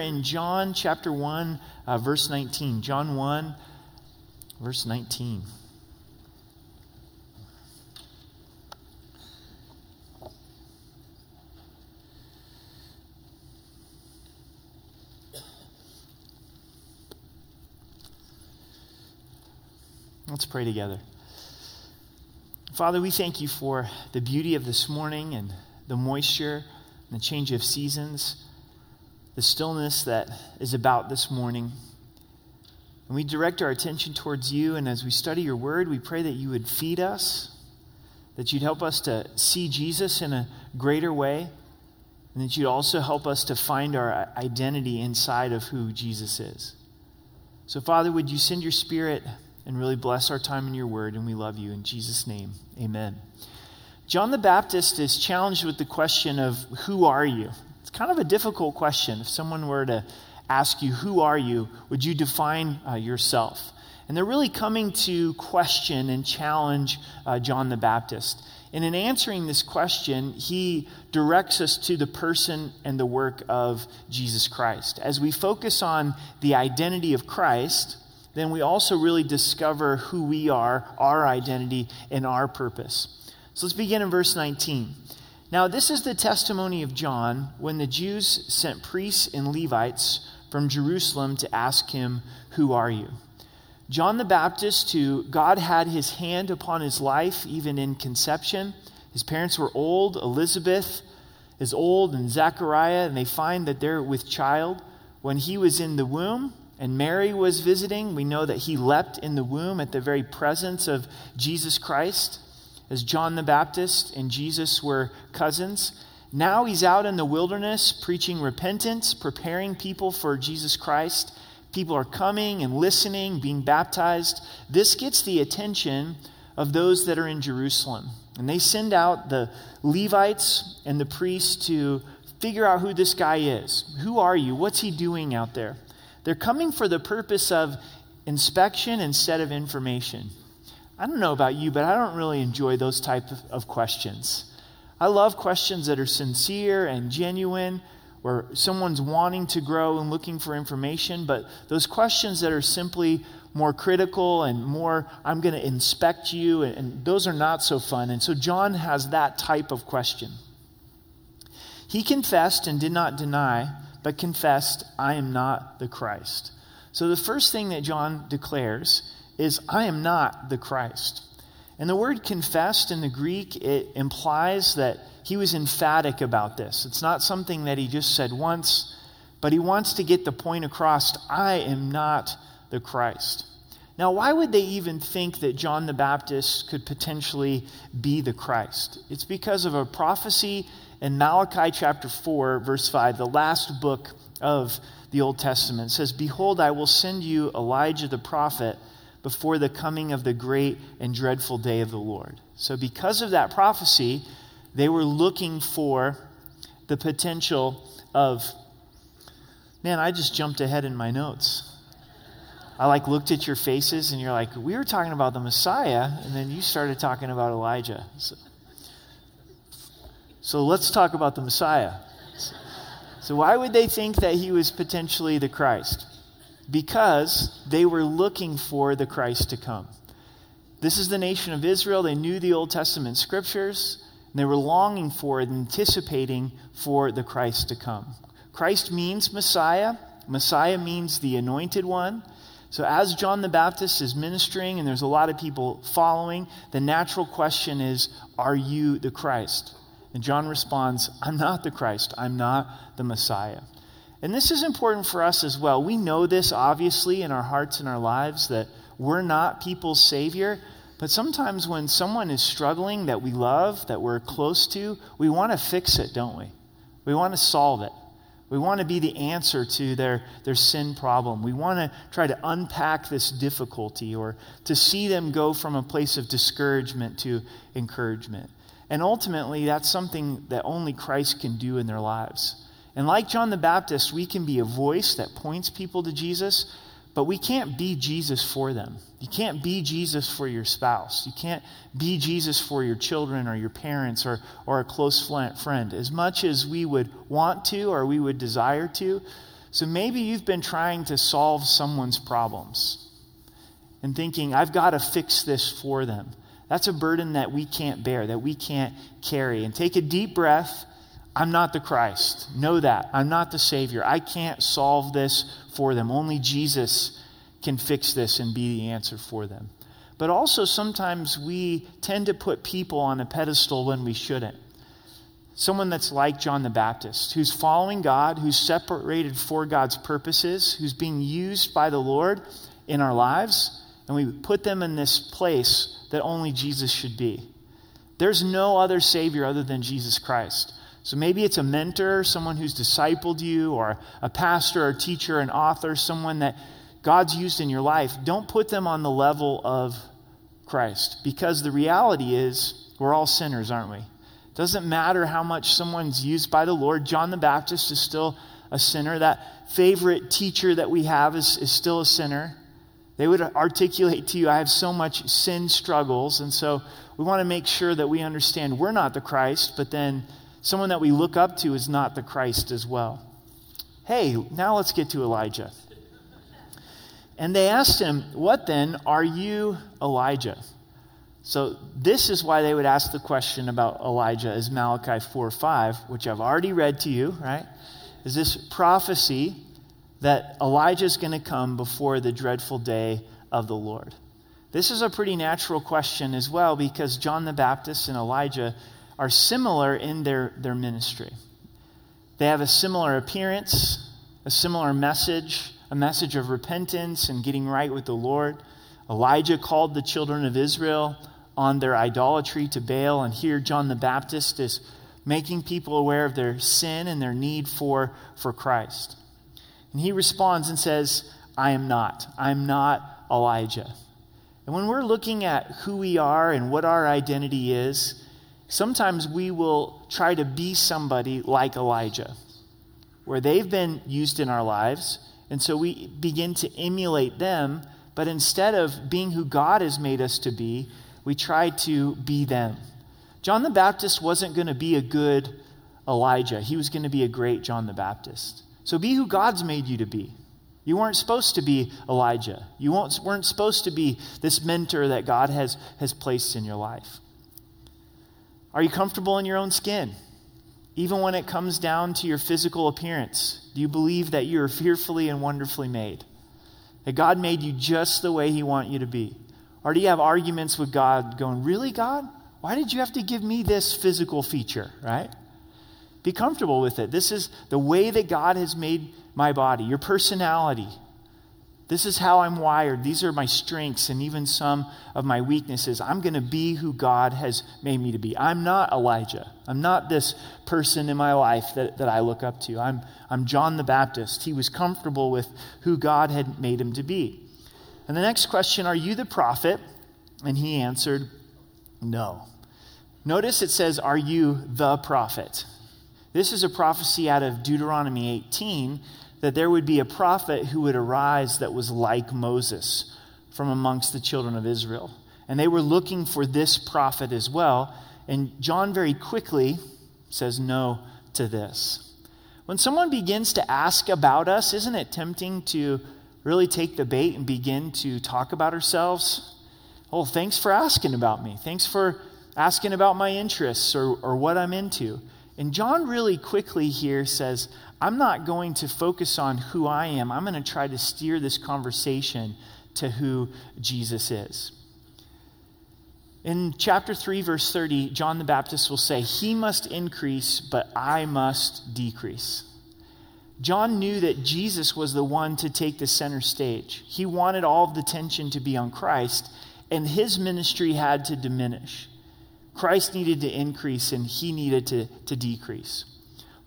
in John chapter 1, uh, verse 19. John 1, verse 19. Let's pray together. Father, we thank you for the beauty of this morning and the moisture and the change of seasons, the stillness that is about this morning. And we direct our attention towards you, and as we study your word, we pray that you would feed us, that you'd help us to see Jesus in a greater way, and that you'd also help us to find our identity inside of who Jesus is. So, Father, would you send your spirit? and really bless our time in your word. And we love you. In Jesus' name, amen. John the Baptist is challenged with the question of, Who are you? It's kind of a difficult question. If someone were to ask you, Who are you? would you define uh, yourself? And they're really coming to question and challenge uh, John the Baptist. And in answering this question, he directs us to the person and the work of Jesus Christ. As we focus on the identity of Christ, then we also really discover who we are, our identity, and our purpose. So let's begin in verse 19. Now, this is the testimony of John when the Jews sent priests and Levites from Jerusalem to ask him, Who are you? John the Baptist, who God had his hand upon his life even in conception, his parents were old. Elizabeth is old, and Zechariah, and they find that they're with child. When he was in the womb, and Mary was visiting, we know that he leapt in the womb at the very presence of Jesus Christ, as John the Baptist and Jesus were cousins. Now he's out in the wilderness preaching repentance, preparing people for Jesus Christ. People are coming and listening, being baptized. This gets the attention of those that are in Jerusalem. And they send out the Levites and the priests to figure out who this guy is. Who are you? What's he doing out there? They're coming for the purpose of inspection instead of information. I don't know about you, but I don't really enjoy those type of questions. I love questions that are sincere and genuine, where someone's wanting to grow and looking for information, but those questions that are simply more critical and more, I'm going to inspect you, and, and those are not so fun. And so John has that type of question. He confessed and did not deny but confessed, I am not the Christ. So the first thing that John declares is, I am not the Christ. And the word confessed in the Greek, it implies that he was emphatic about this. It's not something that he just said once, but he wants to get the point across I am not the Christ. Now, why would they even think that John the Baptist could potentially be the Christ? It's because of a prophecy in Malachi chapter 4, verse 5, the last book of the Old Testament, says, Behold, I will send you Elijah the prophet before the coming of the great and dreadful day of the Lord. So, because of that prophecy, they were looking for the potential of, man, I just jumped ahead in my notes. I like looked at your faces and you're like, we were talking about the Messiah, and then you started talking about Elijah. So, so let's talk about the Messiah. So, why would they think that he was potentially the Christ? Because they were looking for the Christ to come. This is the nation of Israel. They knew the Old Testament scriptures, and they were longing for it, anticipating for the Christ to come. Christ means Messiah, Messiah means the anointed one. So, as John the Baptist is ministering, and there's a lot of people following, the natural question is Are you the Christ? And John responds, I'm not the Christ. I'm not the Messiah. And this is important for us as well. We know this, obviously, in our hearts and our lives that we're not people's Savior. But sometimes when someone is struggling that we love, that we're close to, we want to fix it, don't we? We want to solve it. We want to be the answer to their, their sin problem. We want to try to unpack this difficulty or to see them go from a place of discouragement to encouragement. And ultimately, that's something that only Christ can do in their lives. And like John the Baptist, we can be a voice that points people to Jesus, but we can't be Jesus for them. You can't be Jesus for your spouse. You can't be Jesus for your children or your parents or, or a close friend. As much as we would want to or we would desire to, So maybe you've been trying to solve someone's problems and thinking, I've got to fix this for them. That's a burden that we can't bear, that we can't carry. And take a deep breath. I'm not the Christ. Know that. I'm not the Savior. I can't solve this for them. Only Jesus can fix this and be the answer for them. But also, sometimes we tend to put people on a pedestal when we shouldn't someone that's like John the Baptist, who's following God, who's separated for God's purposes, who's being used by the Lord in our lives, and we put them in this place that only Jesus should be. There's no other Savior other than Jesus Christ. So maybe it's a mentor, someone who's discipled you, or a pastor, or teacher, an author, someone that God's used in your life. Don't put them on the level of Christ because the reality is we're all sinners, aren't we? Doesn't matter how much someone's used by the Lord. John the Baptist is still a sinner. That favorite teacher that we have is, is still a sinner. They would articulate to you, I have so much sin struggles. And so we want to make sure that we understand we're not the Christ, but then someone that we look up to is not the Christ as well. Hey, now let's get to Elijah. And they asked him, What then are you, Elijah? So, this is why they would ask the question about Elijah, is Malachi 4 5, which I've already read to you, right? Is this prophecy that Elijah is going to come before the dreadful day of the Lord? This is a pretty natural question as well because John the Baptist and Elijah are similar in their, their ministry. They have a similar appearance, a similar message, a message of repentance and getting right with the Lord. Elijah called the children of Israel on their idolatry to Baal. And here, John the Baptist is making people aware of their sin and their need for, for Christ. And he responds and says, I am not. I'm not Elijah. And when we're looking at who we are and what our identity is, sometimes we will try to be somebody like Elijah, where they've been used in our lives. And so we begin to emulate them. But instead of being who God has made us to be, we try to be them. John the Baptist wasn't going to be a good Elijah, he was going to be a great John the Baptist. So be who God's made you to be. You weren't supposed to be Elijah. You weren't supposed to be this mentor that God has, has placed in your life. Are you comfortable in your own skin? Even when it comes down to your physical appearance, do you believe that you're fearfully and wonderfully made? That God made you just the way He wants you to be? Or do you have arguments with God going, Really, God? Why did you have to give me this physical feature, right? Be comfortable with it. This is the way that God has made my body, your personality. This is how I'm wired. These are my strengths and even some of my weaknesses. I'm going to be who God has made me to be. I'm not Elijah. I'm not this person in my life that, that I look up to. I'm, I'm John the Baptist. He was comfortable with who God had made him to be. And the next question, are you the prophet? And he answered, no. Notice it says, are you the prophet? This is a prophecy out of Deuteronomy 18 that there would be a prophet who would arise that was like Moses from amongst the children of Israel. And they were looking for this prophet as well. And John very quickly says no to this. When someone begins to ask about us, isn't it tempting to really take the bait and begin to talk about ourselves. Oh, thanks for asking about me. Thanks for asking about my interests or, or what I'm into. And John really quickly here says, I'm not going to focus on who I am. I'm going to try to steer this conversation to who Jesus is. In chapter 3, verse 30, John the Baptist will say, He must increase, but I must decrease. John knew that Jesus was the one to take the center stage. He wanted all of the tension to be on Christ, and his ministry had to diminish. Christ needed to increase, and he needed to, to decrease.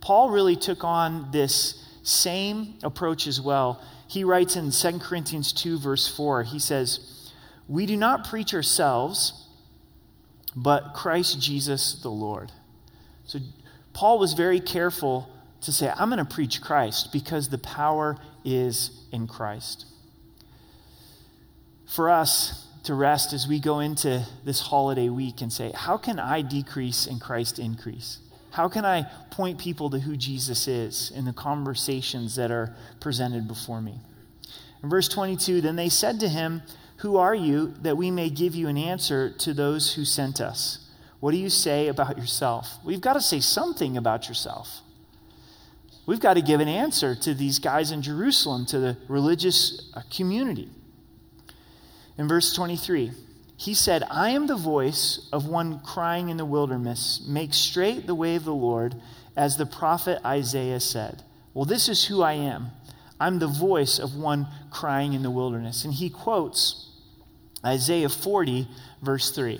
Paul really took on this same approach as well. He writes in 2 Corinthians 2, verse 4, he says, We do not preach ourselves, but Christ Jesus the Lord. So Paul was very careful to say, I'm going to preach Christ because the power is in Christ. For us to rest as we go into this holiday week and say, How can I decrease and Christ increase? How can I point people to who Jesus is in the conversations that are presented before me? In verse 22, then they said to him, Who are you that we may give you an answer to those who sent us? What do you say about yourself? We've got to say something about yourself. We've got to give an answer to these guys in Jerusalem, to the religious uh, community. In verse 23, he said, I am the voice of one crying in the wilderness, make straight the way of the Lord, as the prophet Isaiah said. Well, this is who I am. I'm the voice of one crying in the wilderness. And he quotes Isaiah 40, verse 3.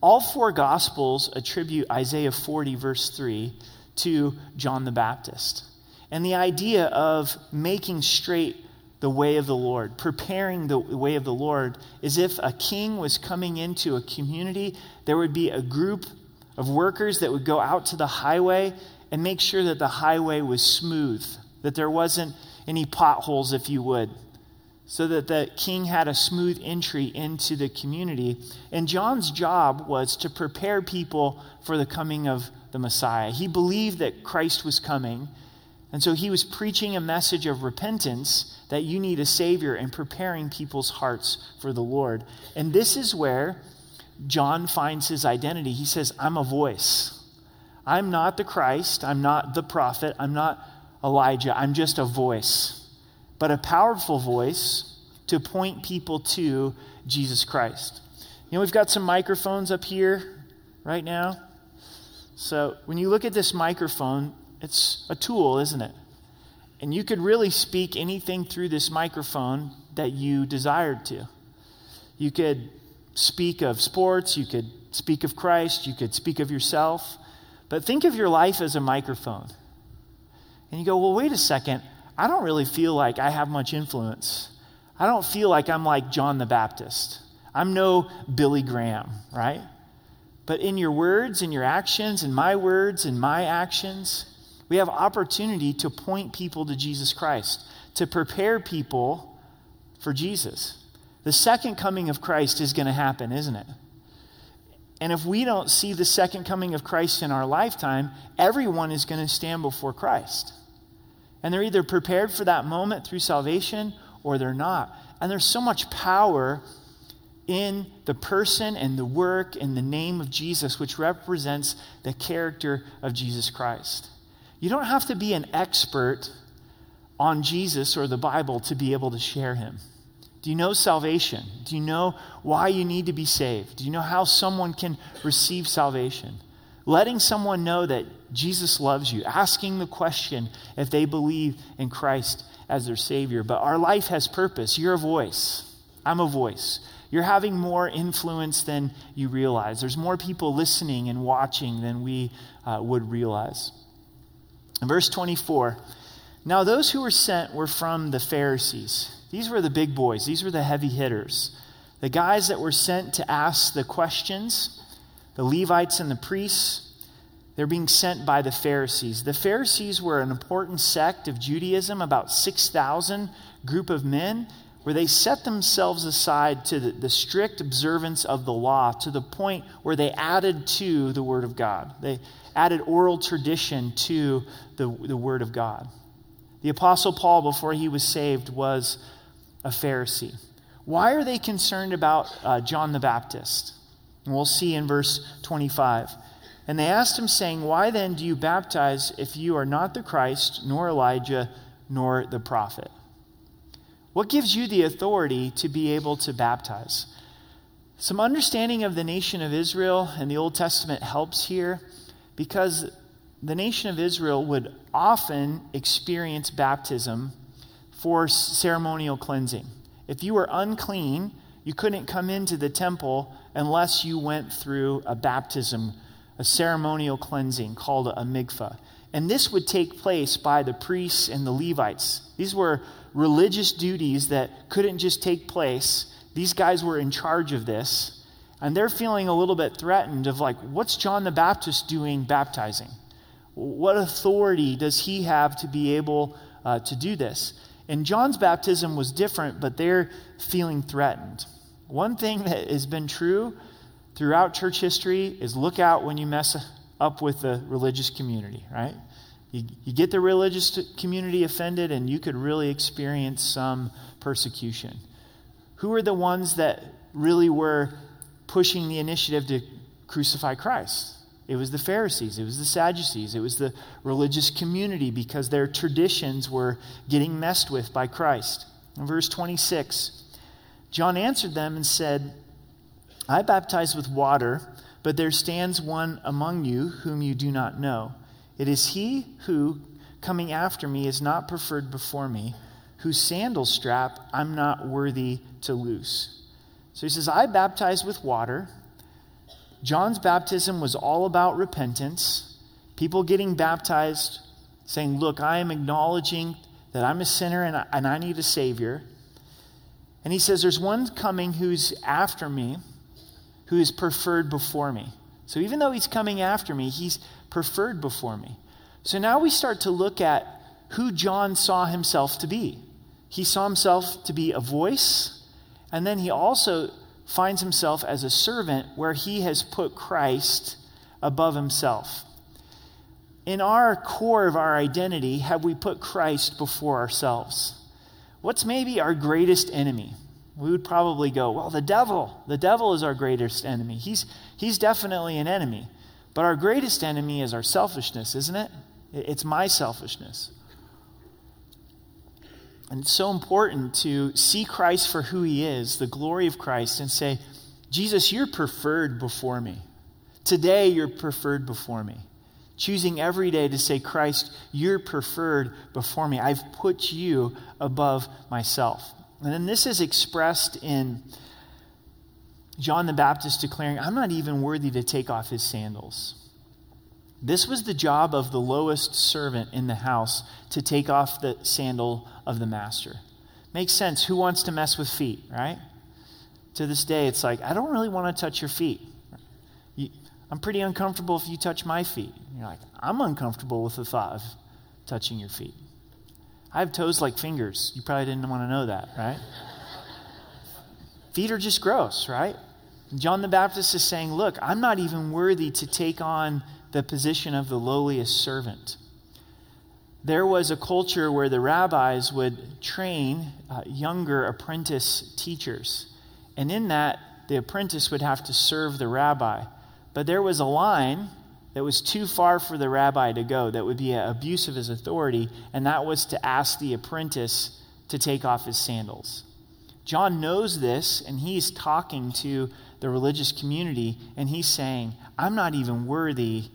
All four Gospels attribute Isaiah 40, verse 3 to John the Baptist. And the idea of making straight the way of the Lord, preparing the way of the Lord, is if a king was coming into a community, there would be a group of workers that would go out to the highway and make sure that the highway was smooth, that there wasn't any potholes, if you would, so that the king had a smooth entry into the community. And John's job was to prepare people for the coming of the Messiah. He believed that Christ was coming. And so he was preaching a message of repentance that you need a Savior and preparing people's hearts for the Lord. And this is where John finds his identity. He says, I'm a voice. I'm not the Christ. I'm not the prophet. I'm not Elijah. I'm just a voice, but a powerful voice to point people to Jesus Christ. You know, we've got some microphones up here right now. So when you look at this microphone, it's a tool, isn't it? And you could really speak anything through this microphone that you desired to. You could speak of sports, you could speak of Christ, you could speak of yourself. But think of your life as a microphone. And you go, well, wait a second. I don't really feel like I have much influence. I don't feel like I'm like John the Baptist. I'm no Billy Graham, right? But in your words, in your actions, in my words, in my actions, we have opportunity to point people to Jesus Christ, to prepare people for Jesus. The second coming of Christ is going to happen, isn't it? And if we don't see the second coming of Christ in our lifetime, everyone is going to stand before Christ. And they're either prepared for that moment through salvation or they're not. And there's so much power in the person and the work and the name of Jesus, which represents the character of Jesus Christ. You don't have to be an expert on Jesus or the Bible to be able to share him. Do you know salvation? Do you know why you need to be saved? Do you know how someone can receive salvation? Letting someone know that Jesus loves you, asking the question if they believe in Christ as their Savior. But our life has purpose. You're a voice. I'm a voice. You're having more influence than you realize. There's more people listening and watching than we uh, would realize. In verse 24, now those who were sent were from the Pharisees. These were the big boys, these were the heavy hitters. The guys that were sent to ask the questions, the Levites and the priests, they're being sent by the Pharisees. The Pharisees were an important sect of Judaism, about 6,000 group of men, where they set themselves aside to the, the, strict observance of the law to the point where they added to the Word of God. They added oral tradition to the, the Word of God. The Apostle Paul, before he was saved, was a Pharisee. Why are they concerned about uh, John the Baptist? And we'll see in verse 25. And they asked him, saying, Why then do you baptize if you are not the Christ, nor Elijah, nor the prophet? What gives you the authority to be able to baptize? Some understanding of the nation of Israel and the Old Testament helps here because the nation of Israel would often experience baptism for ceremonial cleansing. If you were unclean, you couldn't come into the temple unless you went through a baptism, a ceremonial cleansing called a mikvah. And this would take place by the priests and the Levites. These were religious duties that couldn't just take place. These guys were in charge of this. And they're feeling a little bit threatened of like, what's John the Baptist doing baptizing? What authority does he have to be able uh, to do this? And John's baptism was different, but they're feeling threatened. One thing that has been true throughout church history is look out when you mess up with the religious community, right? You, you get the religious community offended, and you could really experience some persecution. Who are the ones that really were pushing the initiative to crucify Christ? It was the Pharisees, it was the Sadducees, it was the religious community because their traditions were getting messed with by Christ. In verse 26, John answered them and said, I baptize with water, but there stands one among you whom you do not know. It is he who, coming after me, is not preferred before me, whose sandal strap I'm not worthy to loose. So he says, I baptize with water. John's baptism was all about repentance, people getting baptized, saying, Look, I am acknowledging that I'm a sinner and I, and I need a Savior. And he says, There's one coming who's after me, who is preferred before me. So even though he's coming after me, he's preferred before me. So now we start to look at who John saw himself to be. He saw himself to be a voice, and then he also finds himself as a servant where he has put Christ above himself. In our core of our identity, have we put Christ before ourselves? What's maybe our greatest enemy? We would probably go, well, the devil. The devil is our greatest enemy. He's, he's definitely an enemy. But our greatest enemy is our selfishness, isn't it? It's my selfishness. And it's so important to see Christ for who he is, the glory of Christ, and say, Jesus, you're preferred before me. Today, you're preferred before me. Choosing every day to say, Christ, you're preferred before me. I've put you above myself. And then this is expressed in John the Baptist declaring, I'm not even worthy to take off his sandals. This was the job of the lowest servant in the house to take off the sandal of the master. Makes sense. Who wants to mess with feet, right? To this day, it's like, I don't really want to touch your feet. You, I'm pretty uncomfortable if you touch my feet. You're like, I'm uncomfortable with the thought of touching your feet. I have toes like fingers. You probably didn't want to know that, right? Feet are just gross, right? John the Baptist is saying, Look, I'm not even worthy to take on the position of the lowliest servant. There was a culture where the rabbis would train uh, younger apprentice teachers. And in that, the apprentice would have to serve the rabbi. But there was a line that was too far for the rabbi to go, that would be an abuse of his authority, and that was to ask the apprentice to take off his sandals. John knows this, and he's talking to the religious community, and he's saying, I'm not even worthy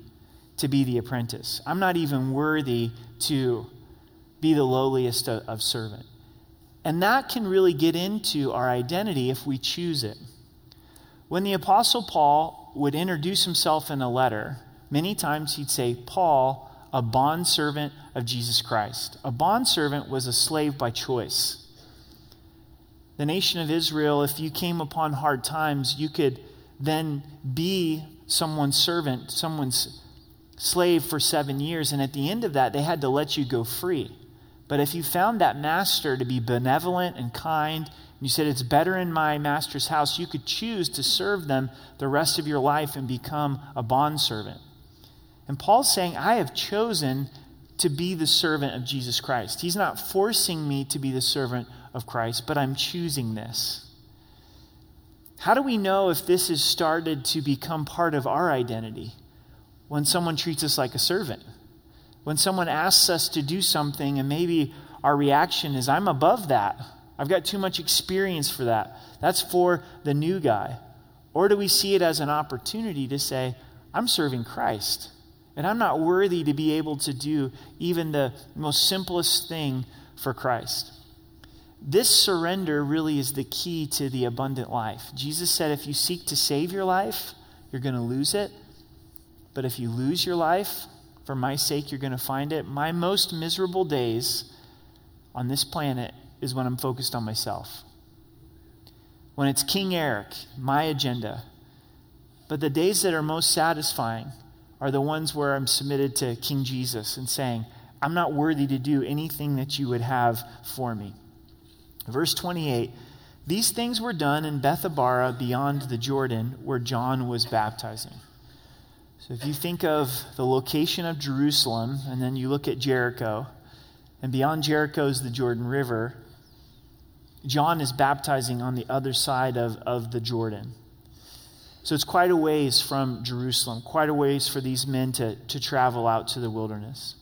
to be the apprentice. I'm not even worthy to be the lowliest of, of servant. And that can really get into our identity if we choose it. When the Apostle Paul would introduce himself in a letter, many times he'd say, Paul, a bondservant of Jesus Christ. A bondservant was a slave by choice. The nation of Israel, if you came upon hard times, you could then be someone's servant, someone's slave for seven years, and at the end of that, they had to let you go free. But if you found that master to be benevolent and kind, and you said, It's better in my master's house, you could choose to serve them the rest of your life and become a bondservant. And Paul's saying, I have chosen to be the servant of Jesus Christ. He's not forcing me to be the servant of Christ, but I'm choosing this. How do we know if this has started to become part of our identity? when someone treats us like a servant. When someone asks us to do something, and maybe our reaction is, I'm above that. I've got too much experience for that. That's for the new guy. Or do we see it as an opportunity to say, I'm serving Christ, and I'm not worthy to be able to do even the most simplest thing for Christ? This surrender really is the key to the abundant life. Jesus said, if you seek to save your life, you're going to lose it. But if you lose your life, for my sake, you're going to find it. My most miserable days on this planet is when I'm focused on myself. When it's King Eric, my agenda. But the days that are most satisfying are the ones where I'm submitted to King Jesus and saying, I'm not worthy to do anything that you would have for me. Verse 28 These things were done in Bethabara beyond the Jordan where John was baptizing. So if you think of the location of Jerusalem, and then you look at Jericho, and beyond Jericho is the Jordan River, John is baptizing on the other side of, of the Jordan. So it's quite a ways from Jerusalem, quite a ways for these men to, to travel out to the wilderness.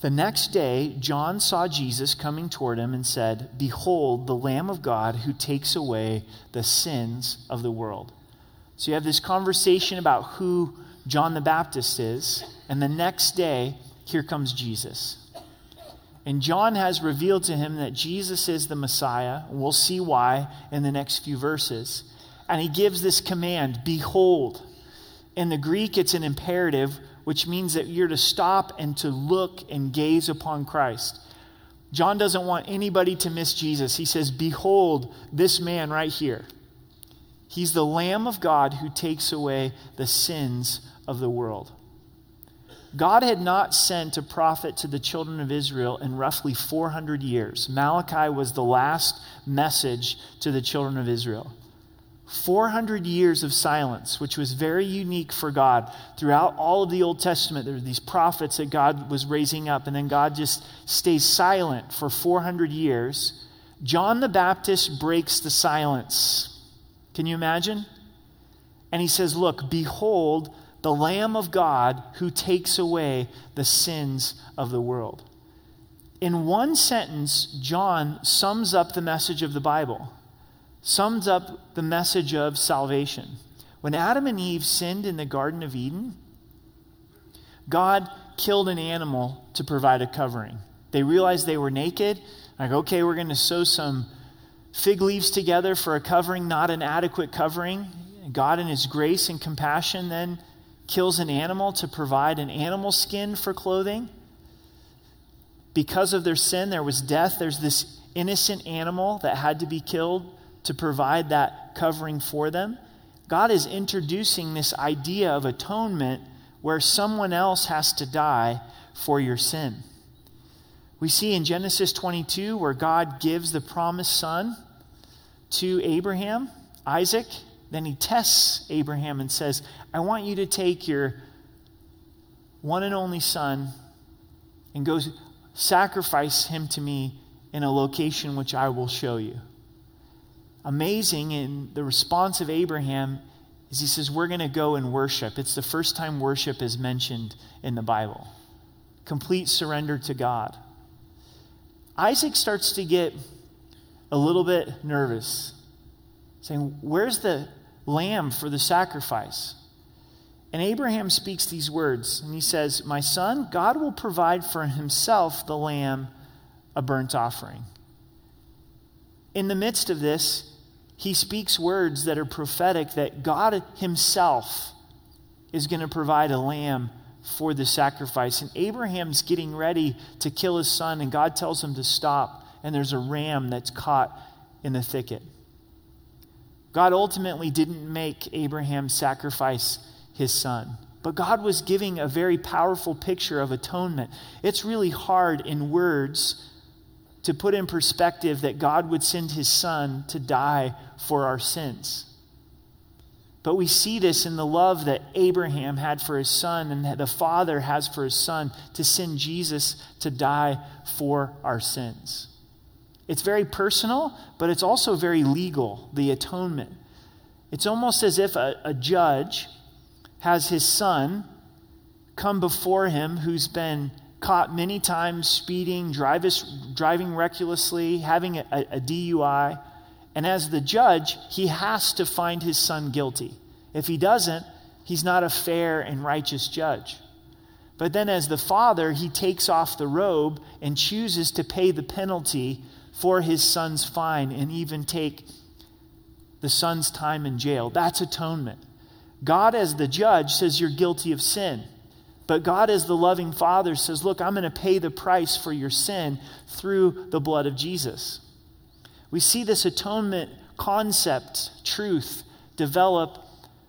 The next day, John saw Jesus coming toward him and said, Behold, the Lamb of God who takes away the sins of the world. So you have this conversation about who John the Baptist is, and the next day, here comes Jesus. And John has revealed to him that Jesus is the Messiah. And we'll see why in the next few verses. And he gives this command Behold. In the Greek, it's an imperative, which means that you're to stop and to look and gaze upon Christ. John doesn't want anybody to miss Jesus. He says, Behold, this man right here. He's the Lamb of God who takes away the sins of the world. God had not sent a prophet to the children of Israel in roughly 400 years. Malachi was the last message to the children of Israel. 400 years of silence, which was very unique for God. Throughout all of the Old Testament, there were these prophets that God was raising up, and then God just stays silent for 400 years. John the Baptist breaks the silence. Can you imagine? And he says, Look, behold, the Lamb of God who takes away the sins of the world. In one sentence, John sums up the message of the Bible, sums up the message of salvation. When Adam and Eve sinned in the Garden of Eden, God killed an animal to provide a covering. They realized they were naked. Like, okay, we're going to sew some fig leaves together for a covering, not an adequate covering. God, in His grace and compassion, then kills an animal to provide an animal skin for clothing. Because of their sin, there was death. There's this innocent animal that had to be killed to provide that covering for them. God is introducing this idea of atonement where someone else has to die for your sin. We see in Genesis 22 where God gives the promised son to Abraham, Isaac, then he tests Abraham and says, I want you to take your one and only son and go sacrifice him to me in a location which I will show you. Amazing in the response of Abraham is he says, We're going to go and worship. It's the first time worship is mentioned in the Bible. Complete surrender to God. Isaac starts to get a little bit nervous, saying, Where's the lamb for the sacrifice. And Abraham speaks these words, and he says, My son, God will provide for himself the lamb, a burnt offering. In the midst of this, he speaks words that are prophetic that God himself is going to provide a lamb for the sacrifice. And Abraham's getting ready to kill his son, and God tells him to stop, and there's a ram that's caught in the thicket. God ultimately didn't make Abraham sacrifice his son. But God was giving a very powerful picture of atonement. It's really hard in words to put in perspective that God would send his son to die for our sins. But we see this in the love that Abraham had for his son and that the Father has for his son to send Jesus to die for our sins. It's very personal, but it's also very legal, the atonement. It's almost as if a, a judge has his son come before him who's been caught many times speeding, driving recklessly, having a, a, DUI. And as the judge, he has to find his son guilty. If he doesn't, he's not a fair and righteous judge. But then, as the father, he takes off the robe and chooses to pay the penalty for his son's fine and even take the son's time in jail. That's atonement. God, as the judge, says you're guilty of sin. But God, as the loving Father, says, Look, I'm going to pay the price for your sin through the blood of Jesus. We see this atonement concept, truth, develop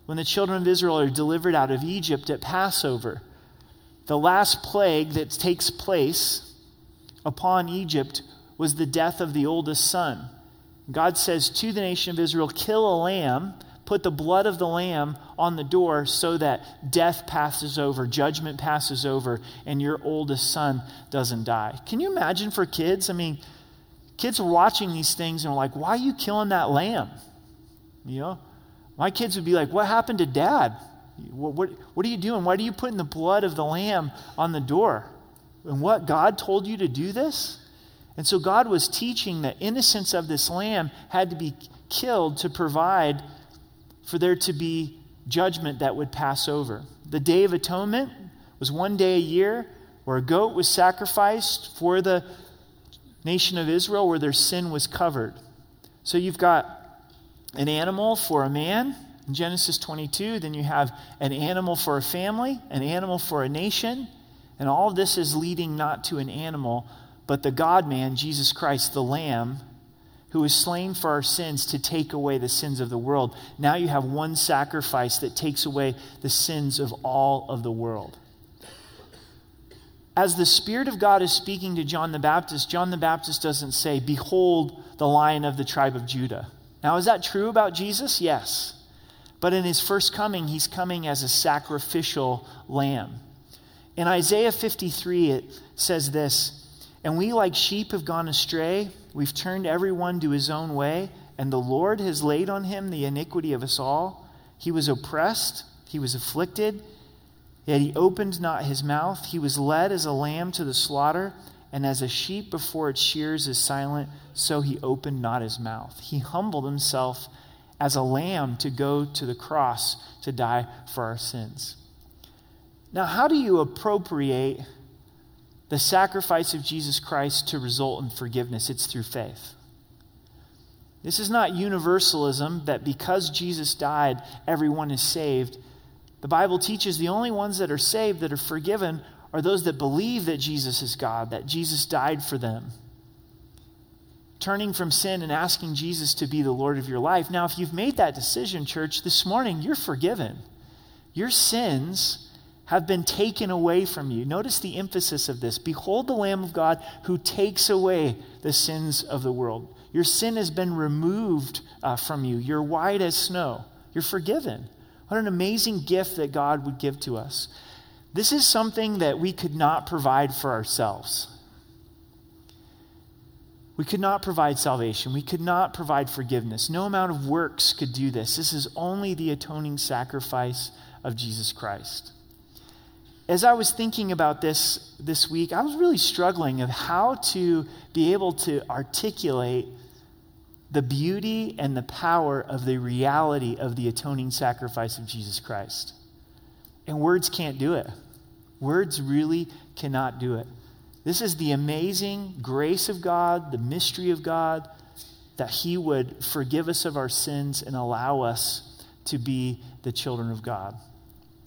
when the children of Israel are delivered out of Egypt at Passover. The last plague that takes place upon Egypt was the death of the oldest son. God says to the nation of Israel, kill a lamb, put the blood of the lamb on the door so that death passes over, judgment passes over, and your oldest son doesn't die. Can you imagine for kids? I mean, kids are watching these things and are like, why are you killing that lamb? You know? My kids would be like, what happened to dad? What, what, what are you doing? Why are you putting the blood of the lamb on the door? And what? God told you to do this? And so God was teaching the innocence of this lamb had to be killed to provide for there to be judgment that would pass over. The Day of Atonement was one day a year where a goat was sacrificed for the nation of Israel where their sin was covered. So you've got an animal for a man in Genesis 22, then you have an animal for a family, an animal for a nation, and all this is leading not to an animal, but the God man, Jesus Christ, the Lamb, who was slain for our sins to take away the sins of the world. Now you have one sacrifice that takes away the sins of all of the world. As the Spirit of God is speaking to John the Baptist, John the Baptist doesn't say, Behold the lion of the tribe of Judah. Now, is that true about Jesus? Yes. But in his first coming, he's coming as a sacrificial lamb. In Isaiah 53, it says this And we, like sheep, have gone astray. We've turned everyone to his own way, and the Lord has laid on him the iniquity of us all. He was oppressed, he was afflicted, yet he opened not his mouth. He was led as a lamb to the slaughter, and as a sheep before its shears is silent, so he opened not his mouth. He humbled himself as a lamb to go to the cross to die for our sins. Now, how do you appropriate the sacrifice of Jesus Christ to result in forgiveness? It's through faith. This is not universalism that because Jesus died, everyone is saved. The Bible teaches the only ones that are saved, that are forgiven, are those that believe that Jesus is God, that Jesus died for them. Turning from sin and asking Jesus to be the Lord of your life. Now, if you've made that decision, church, this morning, you're forgiven. Your sins have been taken away from you. Notice the emphasis of this. Behold the Lamb of God who takes away the sins of the world. Your sin has been removed uh, from you. You're white as snow. You're forgiven. What an amazing gift that God would give to us. This is something that we could not provide for ourselves. We could not provide salvation. We could not provide forgiveness. No amount of works could do this. This is only the atoning sacrifice of Jesus Christ as I was thinking about this this week, I was really struggling of how to be able to articulate the beauty and the power of the reality of the atoning sacrifice of Jesus Christ. And words can't do it. Words really cannot do it. This is the amazing grace of God, the mystery of God, that He would forgive us of our sins and allow us to be the children of God.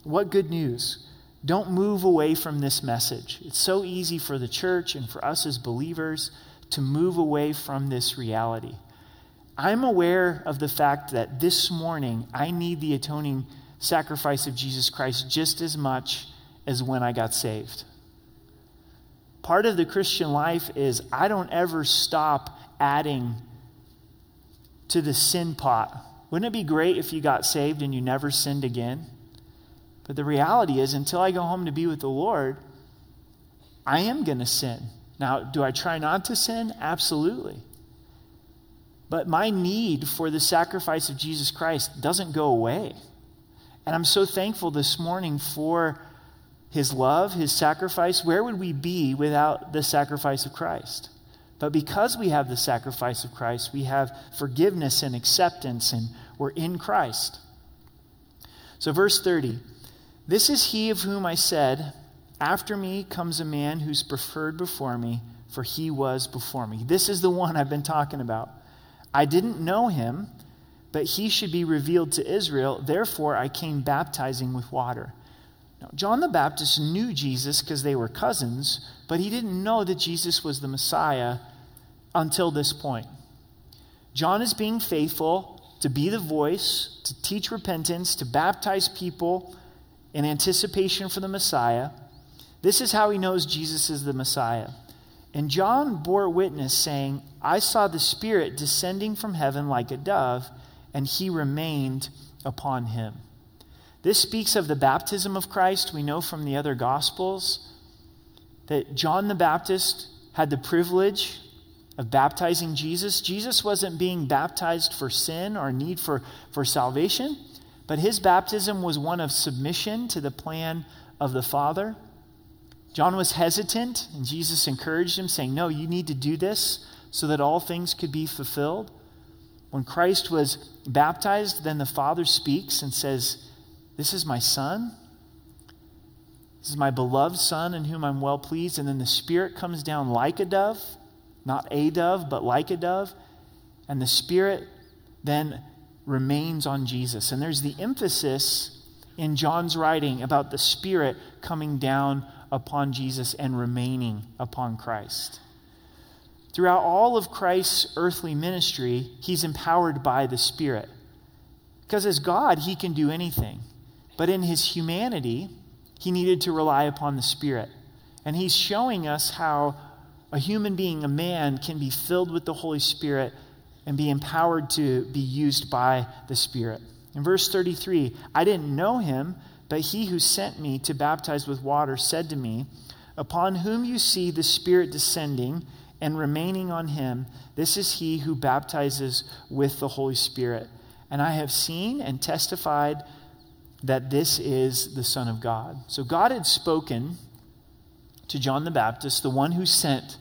What good news! Don't move away from this message. It's so easy for the church and for us as believers to move away from this reality. I'm aware of the fact that this morning I need the atoning sacrifice of Jesus Christ just as much as when I got saved. Part of the Christian life is I don't ever stop adding to the sin pot. Wouldn't it be great if you got saved and you never sinned again? But the reality is, until I go home to be with the Lord, I am going to sin. Now, do I try not to sin? Absolutely. But my need for the sacrifice of Jesus Christ doesn't go away. And I'm so thankful this morning for his love, his sacrifice. Where would we be without the sacrifice of Christ? But because we have the sacrifice of Christ, we have forgiveness and acceptance, and we're in Christ. So, verse 30 this is he of whom I said, After me comes a man who's preferred before me, for he was before me. This is the one I've been talking about. I didn't know him, but he should be revealed to Israel. Therefore, I came baptizing with water. Now, John the Baptist knew Jesus because they were cousins, but he didn't know that Jesus was the Messiah until this point. John is being faithful to be the voice, to teach repentance, to baptize people in anticipation for the Messiah. This is how he knows Jesus is the Messiah. And John bore witness, saying, I saw the Spirit descending from heaven like a dove, and he remained upon him. This speaks of the baptism of Christ. We know from the other Gospels that John the Baptist had the privilege of baptizing Jesus. Jesus wasn't being baptized for sin or need for, for salvation, but his baptism was one of submission to the plan of the Father. John was hesitant, and Jesus encouraged him, saying, No, you need to do this so that all things could be fulfilled. When Christ was baptized, then the Father speaks and says, this is my son. This is my beloved son in whom I'm well pleased. And then the Spirit comes down like a dove, not a dove, but like a dove. And the Spirit then remains on Jesus. And there's the emphasis in John's writing about the Spirit coming down upon Jesus and remaining upon Christ. Throughout all of Christ's earthly ministry, he's empowered by the Spirit. Because as God, he can do anything. But in his humanity, he needed to rely upon the Spirit. And he's showing us how a human being, a man, can be filled with the Holy Spirit and be empowered to be used by the Spirit. In verse 33, I didn't know him, but he who sent me to baptize with water said to me, Upon whom you see the Spirit descending and remaining on him, this is he who baptizes with the Holy Spirit. And I have seen and testified that this is the Son of God. So God had spoken to John the Baptist, the one who sent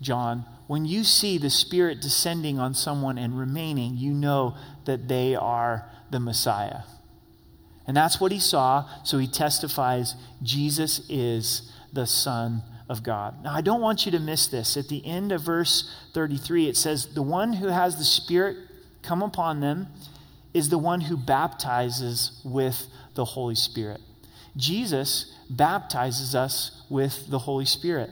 John. When you see the Spirit descending on someone and remaining, you know that they are the Messiah. And that's what he saw, so he testifies Jesus is the Son of God. Now, I don't want you to miss this. At the end of verse 33, it says, The one who has the Spirit come upon them is the one who baptizes with the Holy Spirit. Jesus baptizes us with the Holy Spirit.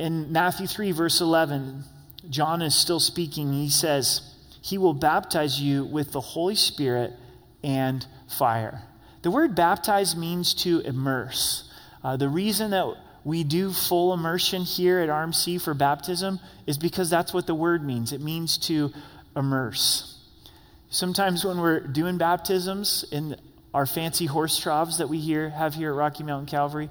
In Matthew 3, verse 11, John is still speaking. He says, He will baptize you with the Holy Spirit and fire. The word baptize means to immerse. Uh, the reason that we do full immersion here at RMC for baptism is because that's what the word means. It means to immerse. Sometimes when we're doing baptisms in our fancy horse troughs that we here have here at Rocky Mountain Calvary,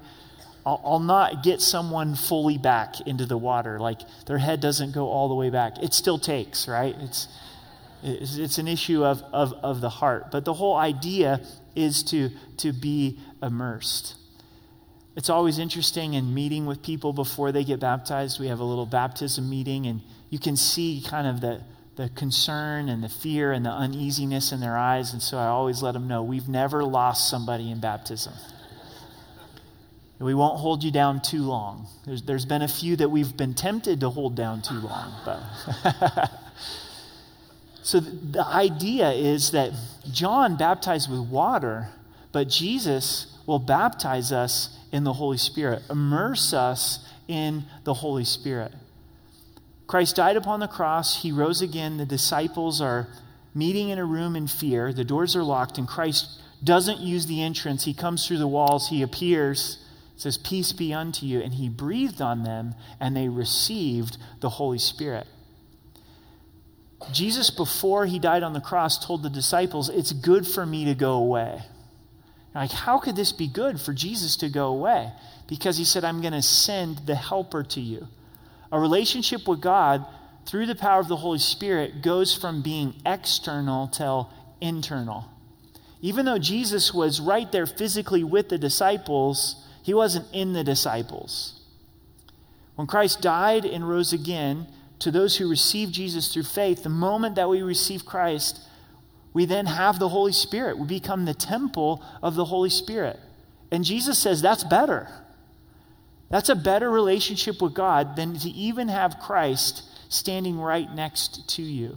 I'll, I'll, not get someone fully back into the water. Like their head doesn't go all the way back. It still takes, right? It's, it's, it's an issue of, of, of the heart. But the whole idea is to, to be immersed. It's always interesting in meeting with people before they get baptized. We have a little baptism meeting, and you can see kind of the, the concern and the fear and the uneasiness in their eyes. And so I always let them know we've never lost somebody in baptism. We won't hold you down too long. There's, there's been a few that we've been tempted to hold down too long. But so the, the idea is that John baptized with water, but Jesus will baptize us in the Holy Spirit, immerse us in the Holy Spirit. Christ died upon the cross. He rose again. The disciples are meeting in a room in fear. The doors are locked, and Christ doesn't use the entrance. He comes through the walls. He appears, says, Peace be unto you. And he breathed on them, and they received the Holy Spirit. Jesus, before he died on the cross, told the disciples, It's good for me to go away. Like, how could this be good for Jesus to go away? Because he said, I'm going to send the helper to you. A relationship with God through the power of the Holy Spirit goes from being external to internal. Even though Jesus was right there physically with the disciples, he wasn't in the disciples. When Christ died and rose again, to those who receive Jesus through faith, the moment that we receive Christ, we then have the Holy Spirit. We become the temple of the Holy Spirit. And Jesus says that's better. That's a better relationship with God than to even have Christ standing right next to you.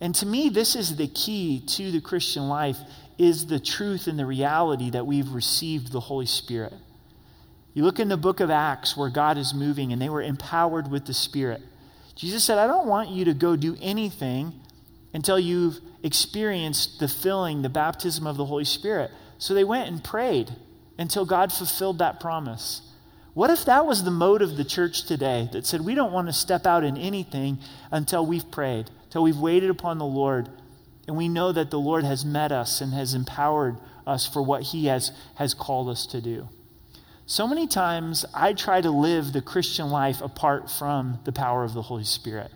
And to me, this is the key to the Christian life is the truth and the reality that we've received the Holy Spirit. You look in the book of Acts where God is moving and they were empowered with the Spirit. Jesus said, I don't want you to go do anything until you've experienced the filling, the baptism of the Holy Spirit. So they went and prayed until God fulfilled that promise. What if that was the mode of the church today that said, we don't want to step out in anything until we've prayed, until we've waited upon the Lord And we know that the Lord has met us and has empowered us for what He has, has called us to do. So many times I try to live the Christian life apart from the power of the Holy Spirit.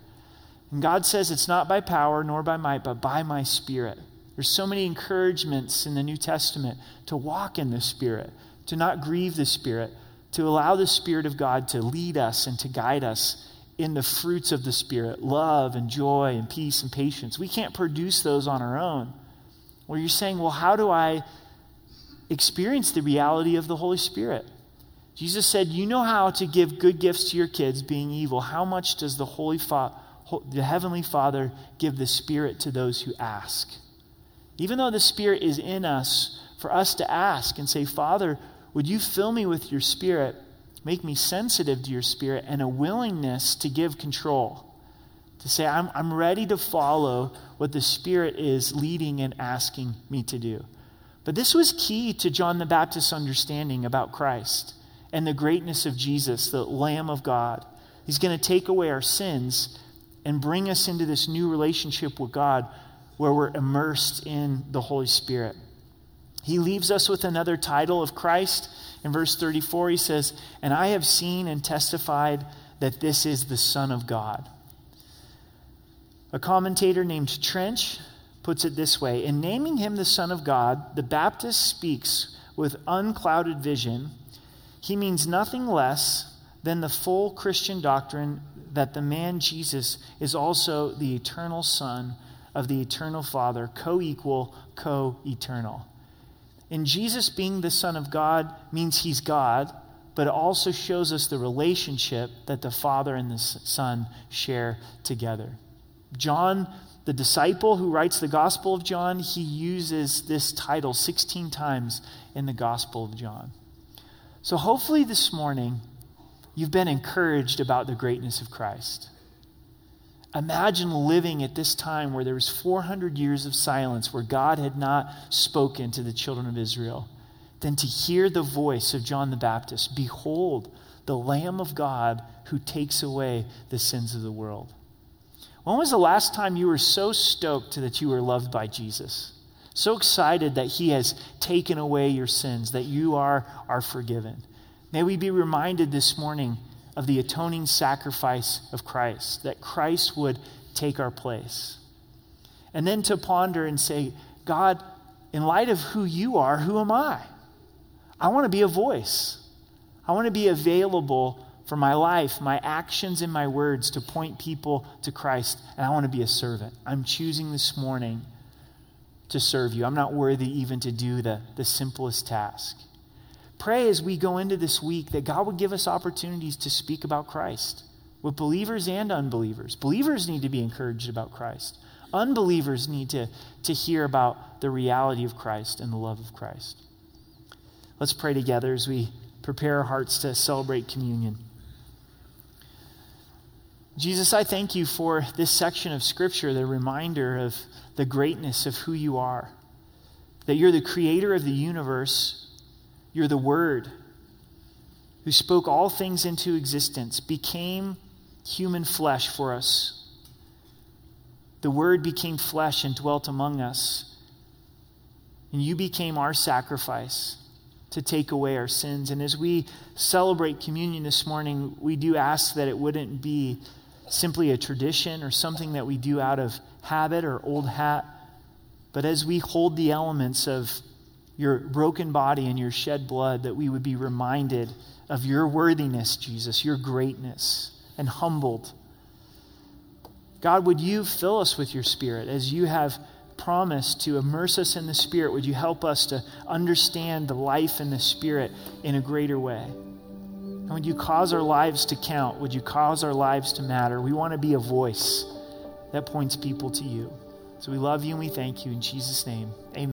And God says it's not by power nor by might, but by my Spirit. There's so many encouragements in the New Testament to walk in the Spirit, to not grieve the Spirit, to allow the Spirit of God to lead us and to guide us in the fruits of the Spirit love and joy and peace and patience. We can't produce those on our own. Where you're saying, well, how do I experience the reality of the Holy Spirit? Jesus said, You know how to give good gifts to your kids, being evil. How much does the Holy Fa- the Heavenly Father give the Spirit to those who ask? Even though the Spirit is in us, for us to ask and say, Father, would you fill me with your Spirit? Make me sensitive to your Spirit and a willingness to give control. To say, I'm, I'm ready to follow what the Spirit is leading and asking me to do. But this was key to John the Baptist's understanding about Christ and the greatness of Jesus, the Lamb of God. He's going to take away our sins and bring us into this new relationship with God where we're immersed in the Holy Spirit. He leaves us with another title of Christ. In verse 34, he says, And I have seen and testified that this is the Son of God. A commentator named Trench puts it this way In naming him the Son of God, the Baptist speaks with unclouded vision. He means nothing less than the full Christian doctrine that the man Jesus is also the eternal Son of the eternal Father, co equal, co eternal. And Jesus being the Son of God means he's God, but it also shows us the relationship that the Father and the Son share together. John, the disciple who writes the Gospel of John, he uses this title 16 times in the Gospel of John. So hopefully this morning, you've been encouraged about the greatness of Christ. Imagine living at this time where there was 400 years of silence, where God had not spoken to the children of Israel. Then to hear the voice of John the Baptist Behold, the Lamb of God who takes away the sins of the world. When was the last time you were so stoked that you were loved by Jesus? So excited that he has taken away your sins, that you are, are forgiven. May we be reminded this morning of the atoning sacrifice of Christ, that Christ would take our place. And then to ponder and say, God, in light of who you are, who am I? I want to be a voice. I want to be available for my life, my actions, and my words to point people to Christ. And I want to be a servant. I'm choosing this morning to serve you. I'm not worthy even to do the, the simplest task pray as we go into this week that God would give us opportunities to speak about Christ with believers and unbelievers. Believers need to be encouraged about Christ, unbelievers need to, to hear about the reality of Christ and the love of Christ. Let's pray together as we prepare our hearts to celebrate communion. Jesus, I thank you for this section of Scripture, the reminder of the greatness of who you are. That you're the creator of the universe, you're the Word who spoke all things into existence, became human flesh for us. The Word became flesh and dwelt among us. And you became our sacrifice to take away our sins. And as we celebrate communion this morning, we do ask that it wouldn't be simply a tradition or something that we do out of habit or old hat, but as we hold the elements of your broken body and your shed blood, that we would be reminded of your worthiness, Jesus, your greatness, and humbled. God, would you fill us with your Spirit as you have promised to immerse us in the Spirit? Would you help us to understand the life in the Spirit in a greater way? And would you cause our lives to count? Would you cause our lives to matter? We want to be a voice that points people to you. So we love you and we thank you in Jesus' name. Amen.